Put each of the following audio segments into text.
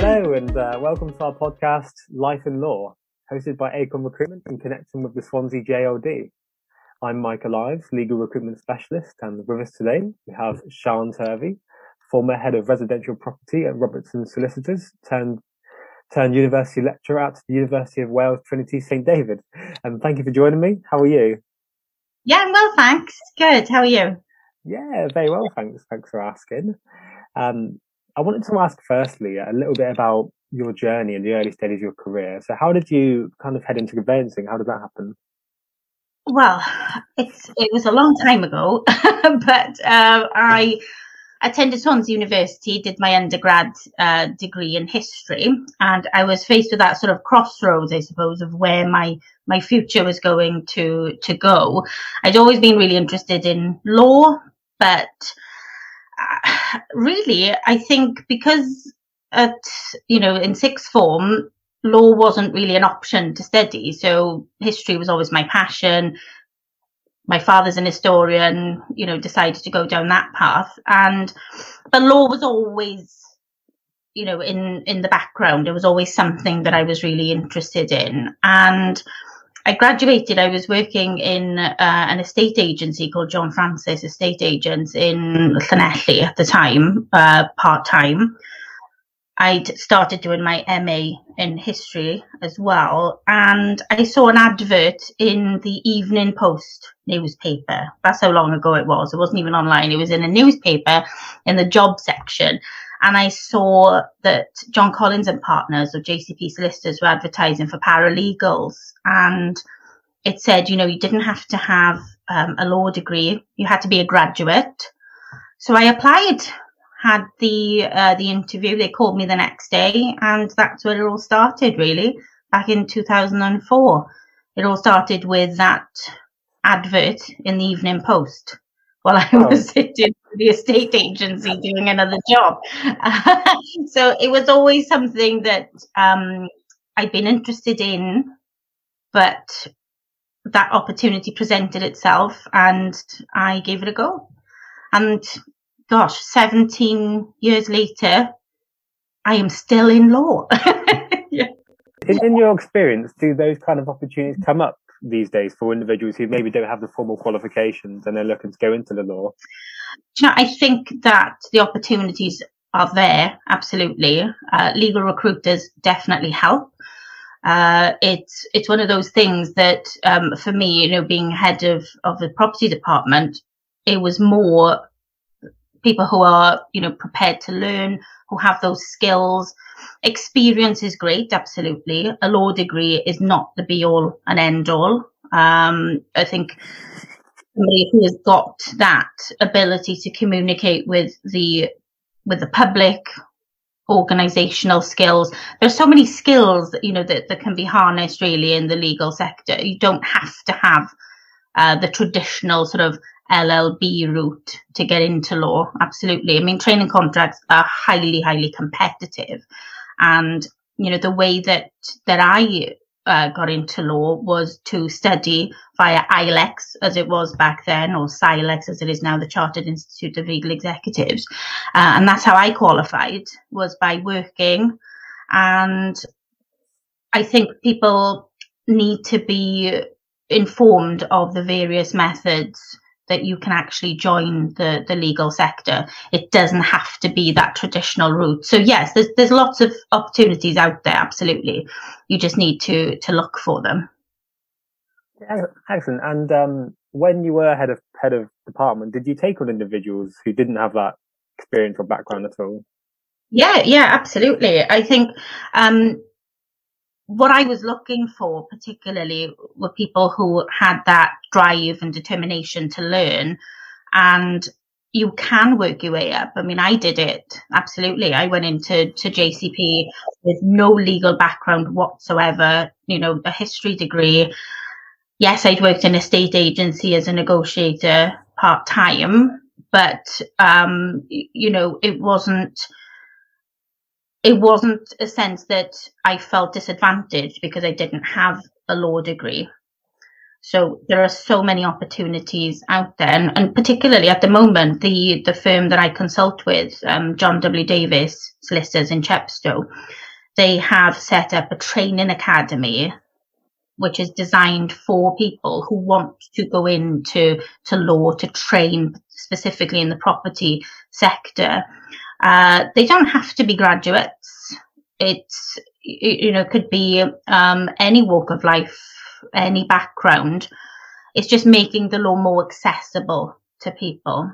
Hello, and uh, welcome to our podcast, Life in Law, hosted by Acorn Recruitment in connection with the Swansea JLD. I'm Michael Ives, legal recruitment specialist, and with us today we have Sian Turvey, former head of residential property at Robertson Solicitors, turned turned university lecturer at the University of Wales Trinity St David. And thank you for joining me. How are you? Yeah, I'm well, thanks. Good. How are you? Yeah, very well, thanks. Thanks for asking. Um, I wanted to ask firstly a little bit about your journey in the early stages of your career. So, how did you kind of head into conveyancing? How did that happen? Well, it's it was a long time ago, but uh, I attended Swansea University, did my undergrad uh, degree in history, and I was faced with that sort of crossroads, I suppose, of where my my future was going to to go. I'd always been really interested in law, but really, I think because at, you know, in sixth form, law wasn't really an option to study. So history was always my passion. My father's an historian, you know, decided to go down that path. And the law was always, you know, in, in the background. It was always something that I was really interested in. And I graduated, I was working in uh, an estate agency called John Francis Estate Agents in Llanelli at the time, uh, part time. I'd started doing my MA in history as well, and I saw an advert in the Evening Post newspaper. That's how long ago it was. It wasn't even online. It was in a newspaper in the job section and I saw that John Collins and Partners or JCP solicitors were advertising for paralegals. And it said, you know, you didn't have to have um, a law degree. You had to be a graduate. So I applied, had the, uh, the interview. They called me the next day and that's where it all started really back in 2004. It all started with that advert in the Evening Post while I was sitting the estate agency doing another job. so it was always something that um, I'd been interested in, but that opportunity presented itself and I gave it a go. And gosh, 17 years later, I am still in law. yeah. in, in your experience, do those kind of opportunities come up these days for individuals who maybe don't have the formal qualifications and they're looking to go into the law? You know, I think that the opportunities are there, absolutely. Uh, legal recruiters definitely help. Uh, it's it's one of those things that um, for me, you know, being head of of the property department, it was more people who are you know prepared to learn, who have those skills. Experience is great, absolutely. A law degree is not the be all and end all. Um, I think somebody who has got that ability to communicate with the with the public, organizational skills. There's so many skills that you know that, that can be harnessed really in the legal sector. You don't have to have uh, the traditional sort of LLB route to get into law. Absolutely. I mean, training contracts are highly, highly competitive. And, you know, the way that, that I uh, got into law was to study via ILEX, as it was back then, or CILEX, as it is now, the Chartered Institute of Legal Executives. Uh, and that's how I qualified, was by working. And I think people need to be informed of the various methods that you can actually join the, the legal sector. It doesn't have to be that traditional route. So yes, there's there's lots of opportunities out there. Absolutely, you just need to to look for them. Yeah, Excellent. And um, when you were head of head of department, did you take on individuals who didn't have that experience or background at all? Yeah, yeah, absolutely. I think um, what I was looking for particularly were people who had that drive and determination to learn and you can work your way up. I mean, I did it. Absolutely. I went into to JCP with no legal background whatsoever, you know, a history degree. Yes, I'd worked in a state agency as a negotiator part time, but, um, you know, it wasn't, it wasn't a sense that I felt disadvantaged because I didn't have a law degree. So there are so many opportunities out there, and, and particularly at the moment, the the firm that I consult with, um, John W. Davis Solicitors in Chepstow, they have set up a training academy which is designed for people who want to go into to law to train specifically in the property sector. Uh, they don't have to be graduates. It's you know could be um, any walk of life, any background. It's just making the law more accessible to people.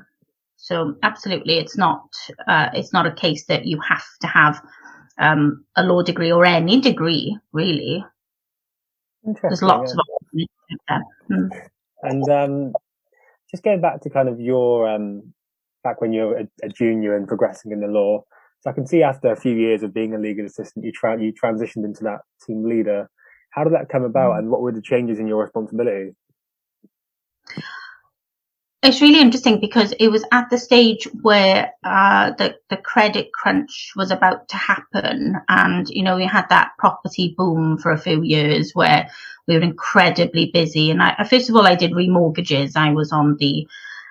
So absolutely, it's not uh, it's not a case that you have to have um, a law degree or any degree really there's lots yeah. of opportunities there. Mm. And um, just going back to kind of your um, back when you're a, a, junior and progressing in the law. So I can see after a few years of being a legal assistant, you tra- you transitioned into that team leader. How did that come about, mm. and what were the changes in your responsibility? It's really interesting because it was at the stage where uh, the the credit crunch was about to happen, and you know we had that property boom for a few years where we were incredibly busy. And I, first of all, I did remortgages. I was on the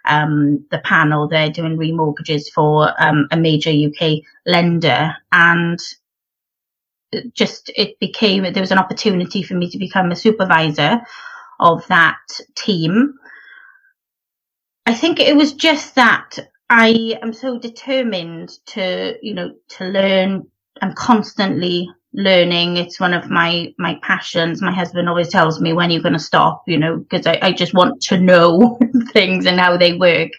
um, the panel there doing remortgages for um, a major UK lender, and just it became there was an opportunity for me to become a supervisor of that team I think it was just that I am so determined to, you know, to learn. I'm constantly learning. It's one of my, my passions. My husband always tells me when you're going to stop, you know, because I, I just want to know things and how they work.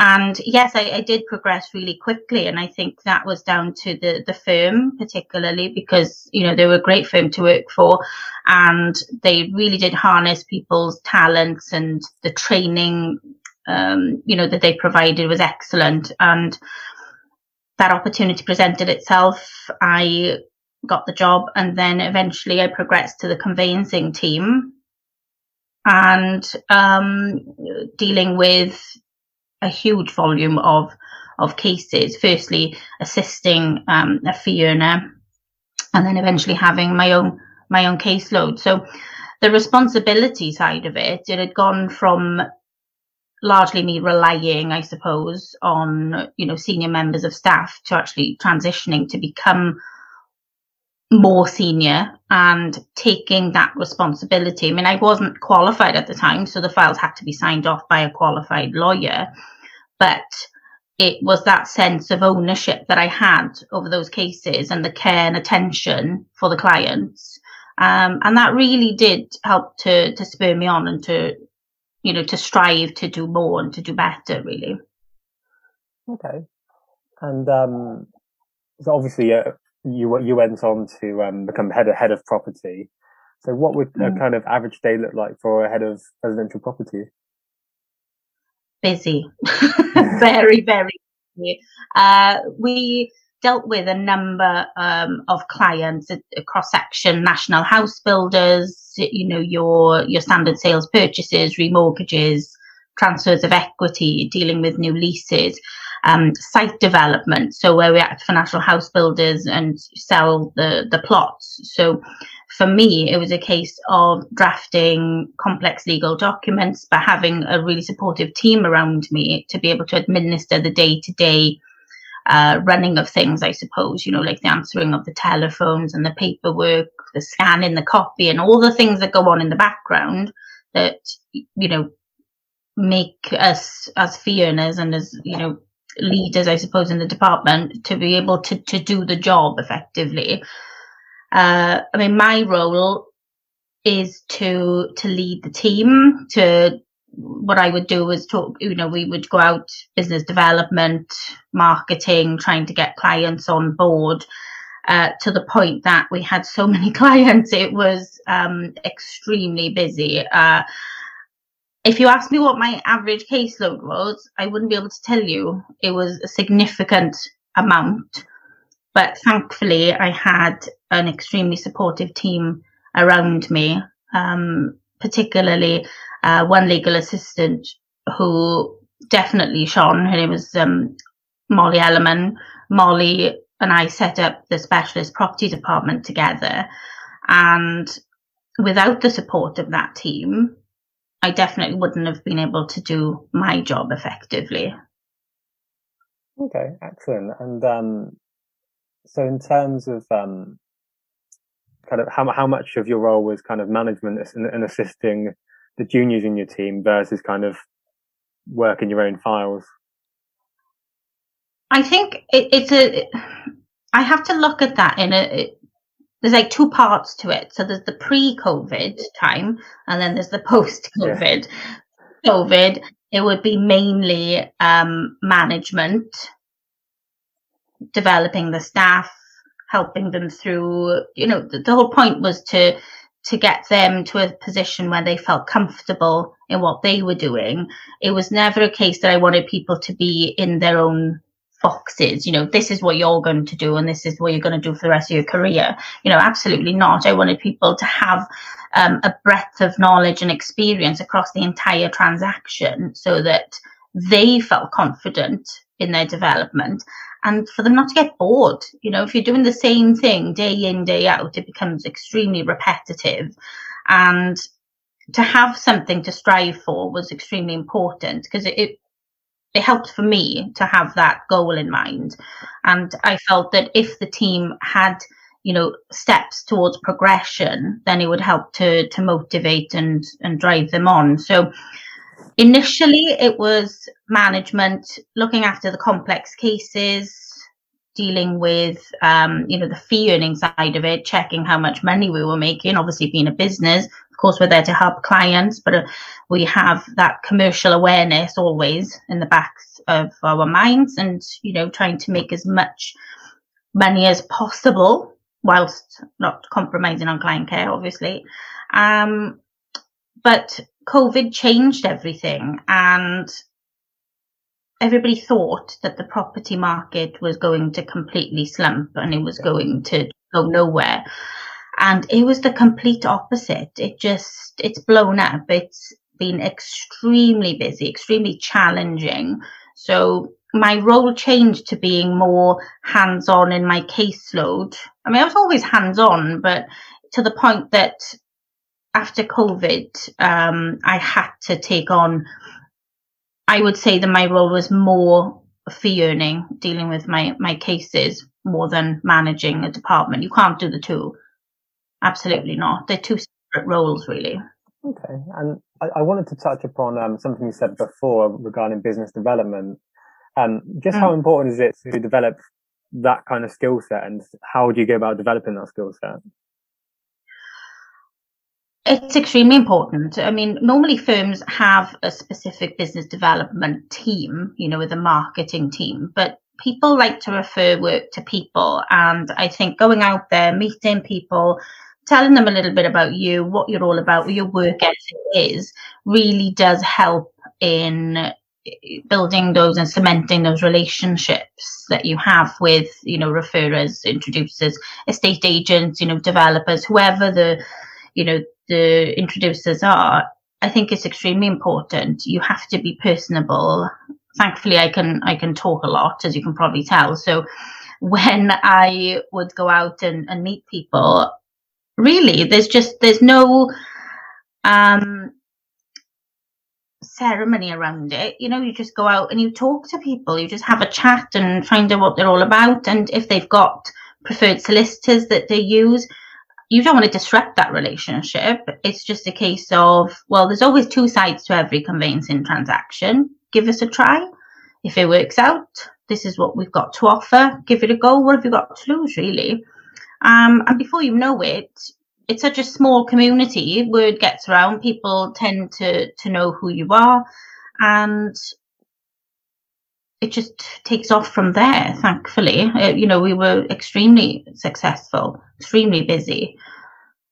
And yes, I, I, did progress really quickly. And I think that was down to the, the firm, particularly because, you know, they were a great firm to work for and they really did harness people's talents and the training um, you know, that they provided was excellent. And that opportunity presented itself. I got the job and then eventually I progressed to the conveyancing team and um, dealing with a huge volume of of cases. Firstly, assisting um, a Fiona, and then eventually having my own my own caseload. So the responsibility side of it, it had gone from largely me relying, I suppose, on, you know, senior members of staff to actually transitioning to become more senior and taking that responsibility. I mean, I wasn't qualified at the time, so the files had to be signed off by a qualified lawyer, but it was that sense of ownership that I had over those cases and the care and attention for the clients. Um, and that really did help to, to spur me on and to, you know, to strive to do more and to do better, really. Okay. And um, so obviously, uh, you you went on to um, become head of head of property. So, what would mm. a kind of average day look like for a head of residential property? Busy, very very. Busy. Uh, we dealt with a number um, of clients, a, a cross section, national house builders, you know, your your standard sales purchases, remortgages, transfers of equity, dealing with new leases, um, site development. So where we act for national house builders and sell the the plots. So for me, it was a case of drafting complex legal documents, but having a really supportive team around me to be able to administer the day to day uh, running of things, I suppose, you know, like the answering of the telephones and the paperwork, the scanning, the copy, and all the things that go on in the background that, you know, make us as fee earners and as, you know, leaders, I suppose, in the department to be able to, to do the job effectively. Uh, I mean, my role is to, to lead the team, to what I would do was talk, you know, we would go out business development, marketing, trying to get clients on board. Uh, to the point that we had so many clients, it was um, extremely busy. Uh, if you asked me what my average caseload was, I wouldn't be able to tell you. It was a significant amount, but thankfully, I had an extremely supportive team around me, um, particularly uh, one legal assistant who definitely shone. Her name was um, Molly Ellerman. Molly and I set up the specialist property department together. And without the support of that team, I definitely wouldn't have been able to do my job effectively. Okay, excellent. And um, so, in terms of um, kind of how how much of your role was kind of management and, and assisting the juniors in your team versus kind of working your own files? I think it, it's a. I have to look at that in a. There's like two parts to it. So there's the pre-COVID time, and then there's the post-COVID. Yeah. COVID, it would be mainly um, management, developing the staff, helping them through. You know, the, the whole point was to to get them to a position where they felt comfortable in what they were doing. It was never a case that I wanted people to be in their own foxes. You know, this is what you're going to do and this is what you're going to do for the rest of your career. You know, absolutely not. I wanted people to have um, a breadth of knowledge and experience across the entire transaction so that they felt confident in their development and for them not to get bored. You know, if you're doing the same thing day in, day out, it becomes extremely repetitive. And to have something to strive for was extremely important because it, it it helped for me to have that goal in mind. And I felt that if the team had, you know, steps towards progression, then it would help to, to motivate and, and drive them on. So initially it was management looking after the complex cases, dealing with, um, you know, the fee earning side of it, checking how much money we were making, obviously being a business, of course, we're there to help clients, but uh, we have that commercial awareness always in the backs of our minds and, you know, trying to make as much money as possible whilst not compromising on client care, obviously. Um, but COVID changed everything and everybody thought that the property market was going to completely slump and it was going to go nowhere. And it was the complete opposite. It just, it's blown up. It's been extremely busy, extremely challenging. So my role changed to being more hands on in my caseload. I mean, I was always hands on, but to the point that after COVID, um, I had to take on, I would say that my role was more fee earning, dealing with my, my cases more than managing a department. You can't do the two. Absolutely not. They're two separate roles, really. Okay. And I, I wanted to touch upon um, something you said before regarding business development. Um, just mm. how important is it to develop that kind of skill set and how do you go about developing that skill set? It's extremely important. I mean, normally firms have a specific business development team, you know, with a marketing team, but people like to refer work to people. And I think going out there, meeting people, telling them a little bit about you, what you're all about, what your work ethic is, really does help in building those and cementing those relationships that you have with, you know, referrers, introducers, estate agents, you know, developers, whoever the, you know, the introducers are. I think it's extremely important. You have to be personable. Thankfully, I can, I can talk a lot, as you can probably tell. So when I would go out and, and meet people, really there's just there's no um ceremony around it you know you just go out and you talk to people you just have a chat and find out what they're all about and if they've got preferred solicitors that they use you don't want to disrupt that relationship. It's just a case of well there's always two sides to every conveyancing transaction. Give us a try. If it works out this is what we've got to offer. Give it a go. What have you got to lose really? Um, and before you know it, it's such a small community. Word gets around. People tend to, to know who you are. And it just takes off from there, thankfully. Uh, you know, we were extremely successful, extremely busy,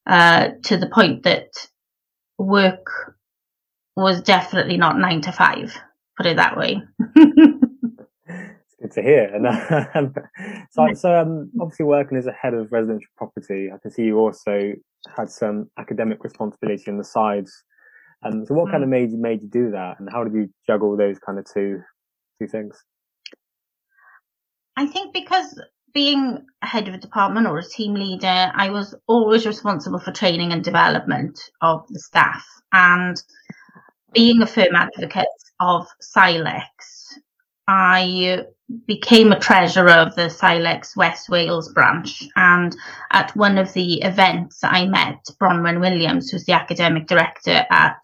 uh, to the point that work was definitely not nine to five, put it that way. It's good to hear. And um, so, so um, obviously working as a head of residential property, I can see you also had some academic responsibility on the sides. Um, so what mm. kind of made you made you do that, and how did you juggle those kind of two two things? I think because being head of a department or a team leader, I was always responsible for training and development of the staff, and being a firm advocate of CILEX, I became a treasurer of the CILEX West Wales branch. And at one of the events, I met Bronwen Williams, who's the academic director at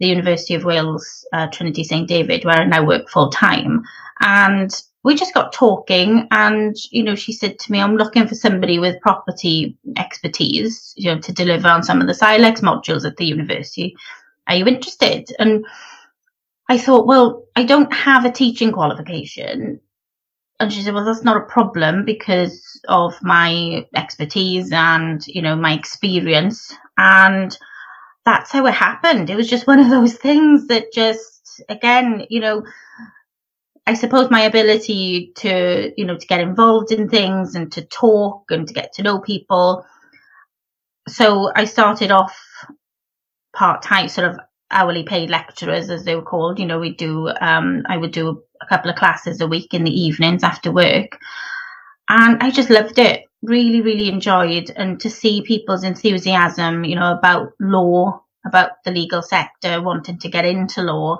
the University of Wales, uh, Trinity St. David, where I now work full time. And we just got talking and, you know, she said to me, I'm looking for somebody with property expertise, you know, to deliver on some of the CILEX modules at the university. Are you interested? And I thought, well, I don't have a teaching qualification. And she said, well, that's not a problem because of my expertise and, you know, my experience. And that's how it happened. It was just one of those things that just, again, you know, I suppose my ability to, you know, to get involved in things and to talk and to get to know people. So I started off part time, sort of hourly paid lecturers, as they were called. You know, we do, um, I would do a couple of classes a week in the evenings after work. And I just loved it. Really, really enjoyed and to see people's enthusiasm, you know, about law, about the legal sector, wanting to get into law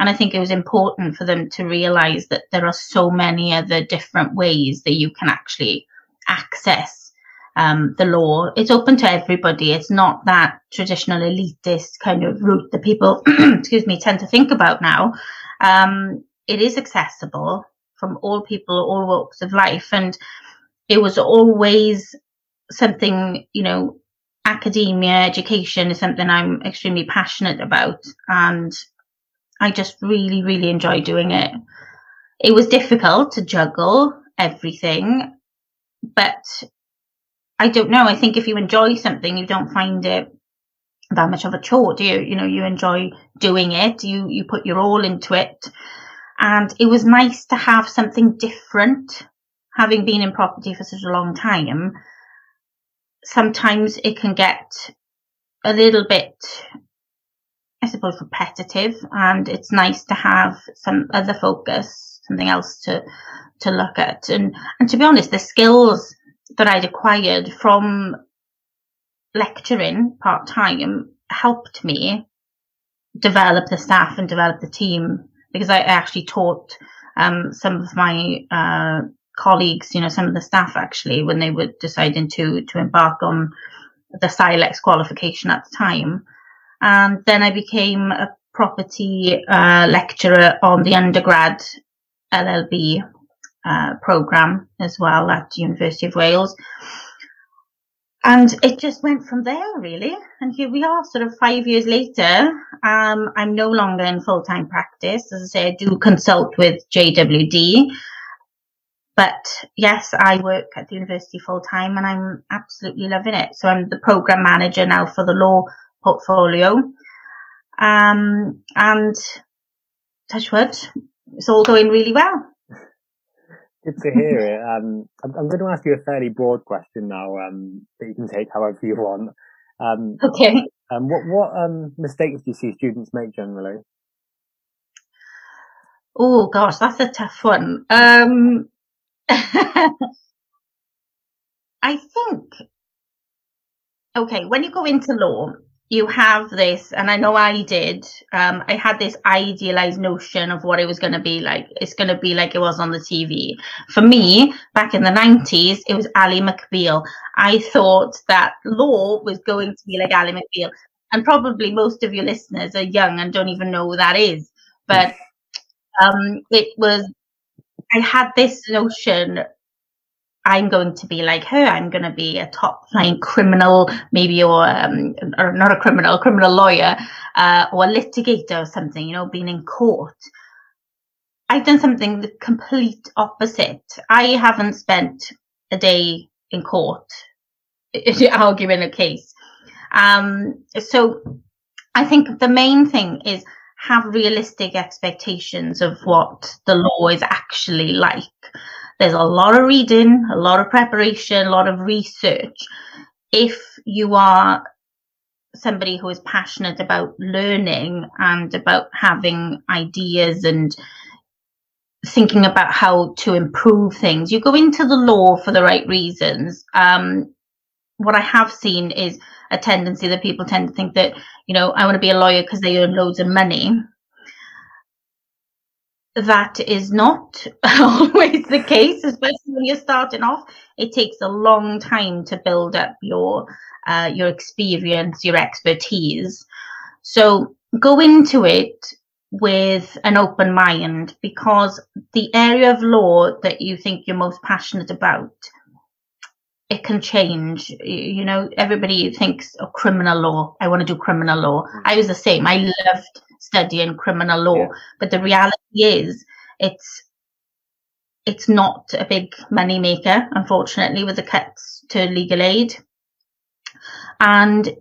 and I think it was important for them to realize that there are so many other different ways that you can actually access um, the law. It's open to everybody. It's not that traditional elitist kind of route that people, excuse me, tend to think about now. Um, it is accessible from all people, all walks of life. And it was always something, you know, academia, education is something I'm extremely passionate about. And I just really, really enjoy doing it. It was difficult to juggle everything, but I don't know. I think if you enjoy something, you don't find it that much of a chore, do you? You know, you enjoy doing it. You, you put your all into it. And it was nice to have something different, having been in property for such a long time. Sometimes it can get a little bit I suppose, repetitive, and it's nice to have some other focus, something else to to look at. And and to be honest, the skills that I'd acquired from lecturing part time helped me develop the staff and develop the team because I actually taught um, some of my uh, colleagues, you know, some of the staff actually when they were deciding to to embark on the CILEX qualification at the time. And then I became a property uh, lecturer on the undergrad LLB uh, program as well at the University of Wales. And it just went from there, really. And here we are, sort of five years later. Um, I'm no longer in full time practice. As I say, I do consult with JWD. But yes, I work at the university full time and I'm absolutely loving it. So I'm the program manager now for the law portfolio. Um, and touch wood, it's all going really well. Good to hear it. Um, I'm, I'm, going to ask you a fairly broad question now, um, that you can take however you want. Um, okay. Um, what, what, um, mistakes do you see students make generally? Oh gosh, that's a tough one. Um, I think, okay, when you go into law, you have this, and I know I did, um, I had this idealized notion of what it was going to be like. It's going to be like it was on the TV. For me, back in the 90s, it was Ally McBeal. I thought that law was going to be like Ally McBeal. And probably most of your listeners are young and don't even know who that is. But um, it was, I had this notion I'm going to be like her. I'm going to be a top flying criminal, maybe, or, um, or not a criminal, a criminal lawyer, uh, or a litigator or something, you know, being in court. I've done something the complete opposite. I haven't spent a day in court arguing a case. Um, so I think the main thing is have realistic expectations of what the law is actually like. There's a lot of reading, a lot of preparation, a lot of research. If you are somebody who is passionate about learning and about having ideas and thinking about how to improve things, you go into the law for the right reasons. Um, what I have seen is a tendency that people tend to think that, you know, I want to be a lawyer because they earn loads of money. That is not always the case, especially when you're starting off. It takes a long time to build up your uh, your experience, your expertise. So go into it with an open mind because the area of law that you think you're most passionate about it can change. You know, everybody thinks of criminal law. I want to do criminal law. Mm-hmm. I was the same. I loved studying criminal law, yeah. but the reality is it's it's not a big money maker, unfortunately, with the cuts to legal aid. And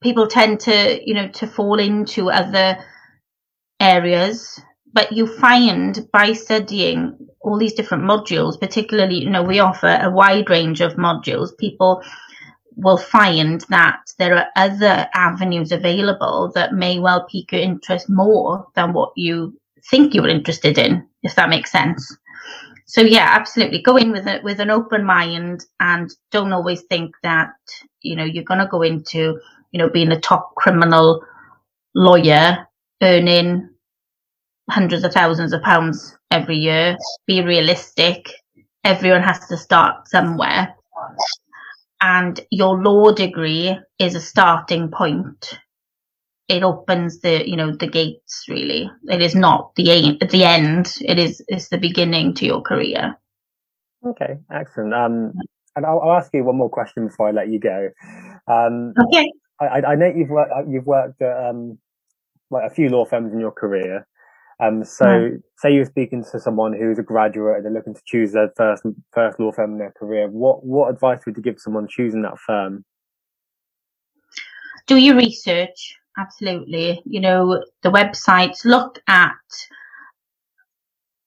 people tend to, you know, to fall into other areas but you find by studying all these different modules, particularly, you know, we offer a wide range of modules, people will find that there are other avenues available that may well pique your interest more than what you think you were interested in, if that makes sense. So yeah, absolutely. Go in with it with an open mind and don't always think that, you know, you're gonna go into, you know, being a top criminal lawyer earning hundreds of thousands of pounds every year. Be realistic. Everyone has to start somewhere. And your law degree is a starting point. It opens the, you know, the gates really. It is not the aim, the end. It is, it's the beginning to your career. Okay, excellent. Um, and I'll, I'll, ask you one more question before I let you go. Um, okay. I, I know you've worked, you've worked at, um, like a few law firms in your career. Um, so say you're speaking to someone who's a graduate and they're looking to choose their first first law firm in their career. What what advice would you give someone choosing that firm? Do your research. Absolutely. You know, the websites, look at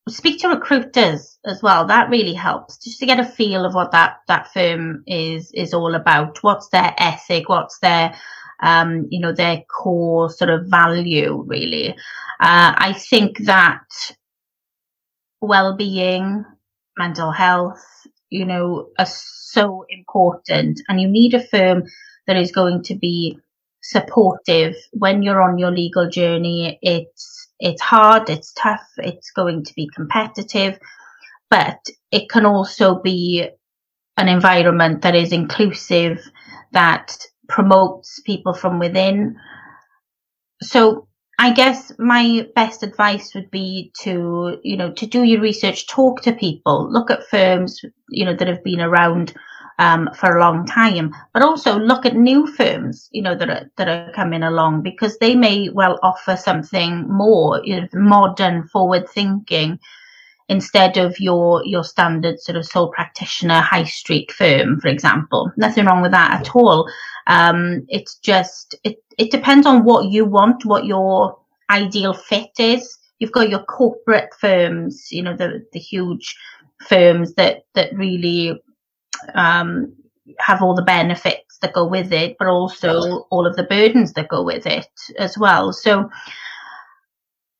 speak to recruiters as well. That really helps just to get a feel of what that, that firm is, is all about. What's their ethic? What's their, um, you know, their core sort of value really. Uh, I think that well-being, mental health, you know, are so important and you need a firm that is going to be supportive when you're on your legal journey. It's, it's hard, it's tough, it's going to be competitive, but it can also be an environment that is inclusive, that promotes people from within. So I guess my best advice would be to, you know, to do your research, talk to people, look at firms, you know, that have been around um, for a long time, but also look at new firms, you know, that are, that are coming along because they may well offer something more you know, modern, forward thinking instead of your, your standard sort of sole practitioner high street firm, for example. Nothing wrong with that at all. Um, it's just, it, it depends on what you want, what your ideal fit is. You've got your corporate firms, you know, the, the huge firms that, that really, um, have all the benefits that go with it, but also all of the burdens that go with it as well. So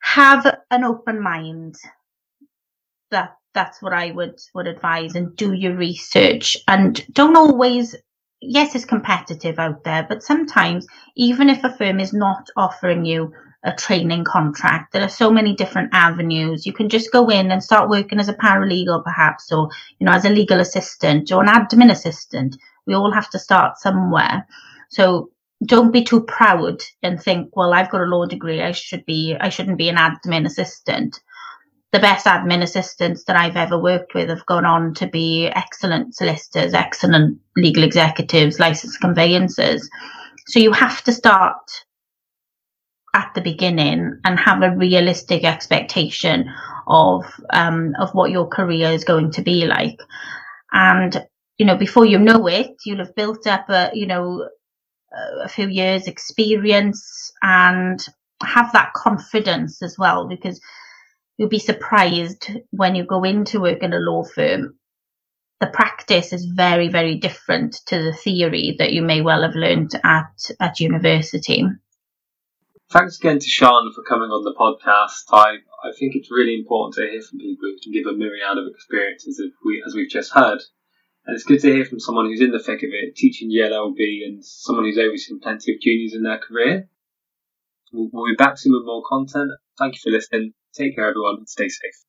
have an open mind. That that's what I would would advise and do your research and don't always yes, it's competitive out there, but sometimes even if a firm is not offering you a training contract, there are so many different avenues. You can just go in and start working as a paralegal perhaps, or, you know, as a legal assistant or an admin assistant. We all have to start somewhere. So don't be too proud and think, well, I've got a law degree. I should be, I shouldn't be an admin assistant the best admin assistants that I've ever worked with have gone on to be excellent solicitors, excellent legal executives, licensed conveyancers. So you have to start at the beginning and have a realistic expectation of um, of what your career is going to be like. And you know, before you know it, you'll have built up a you know a few years experience and have that confidence as well because you'll be surprised when you go into work in a law firm. The practice is very, very different to the theory that you may well have learned at, at university. Thanks again to Sian for coming on the podcast. I, I think it's really important to hear from people who can give a myriad of experiences as, we, as we've just heard. And it's good to hear from someone who's in the thick of it, teaching GLLB, and someone who's overseen plenty of juniors in their career. We'll, we'll be back soon with more content. Thank you for listening. Take care, everyone. And stay safe.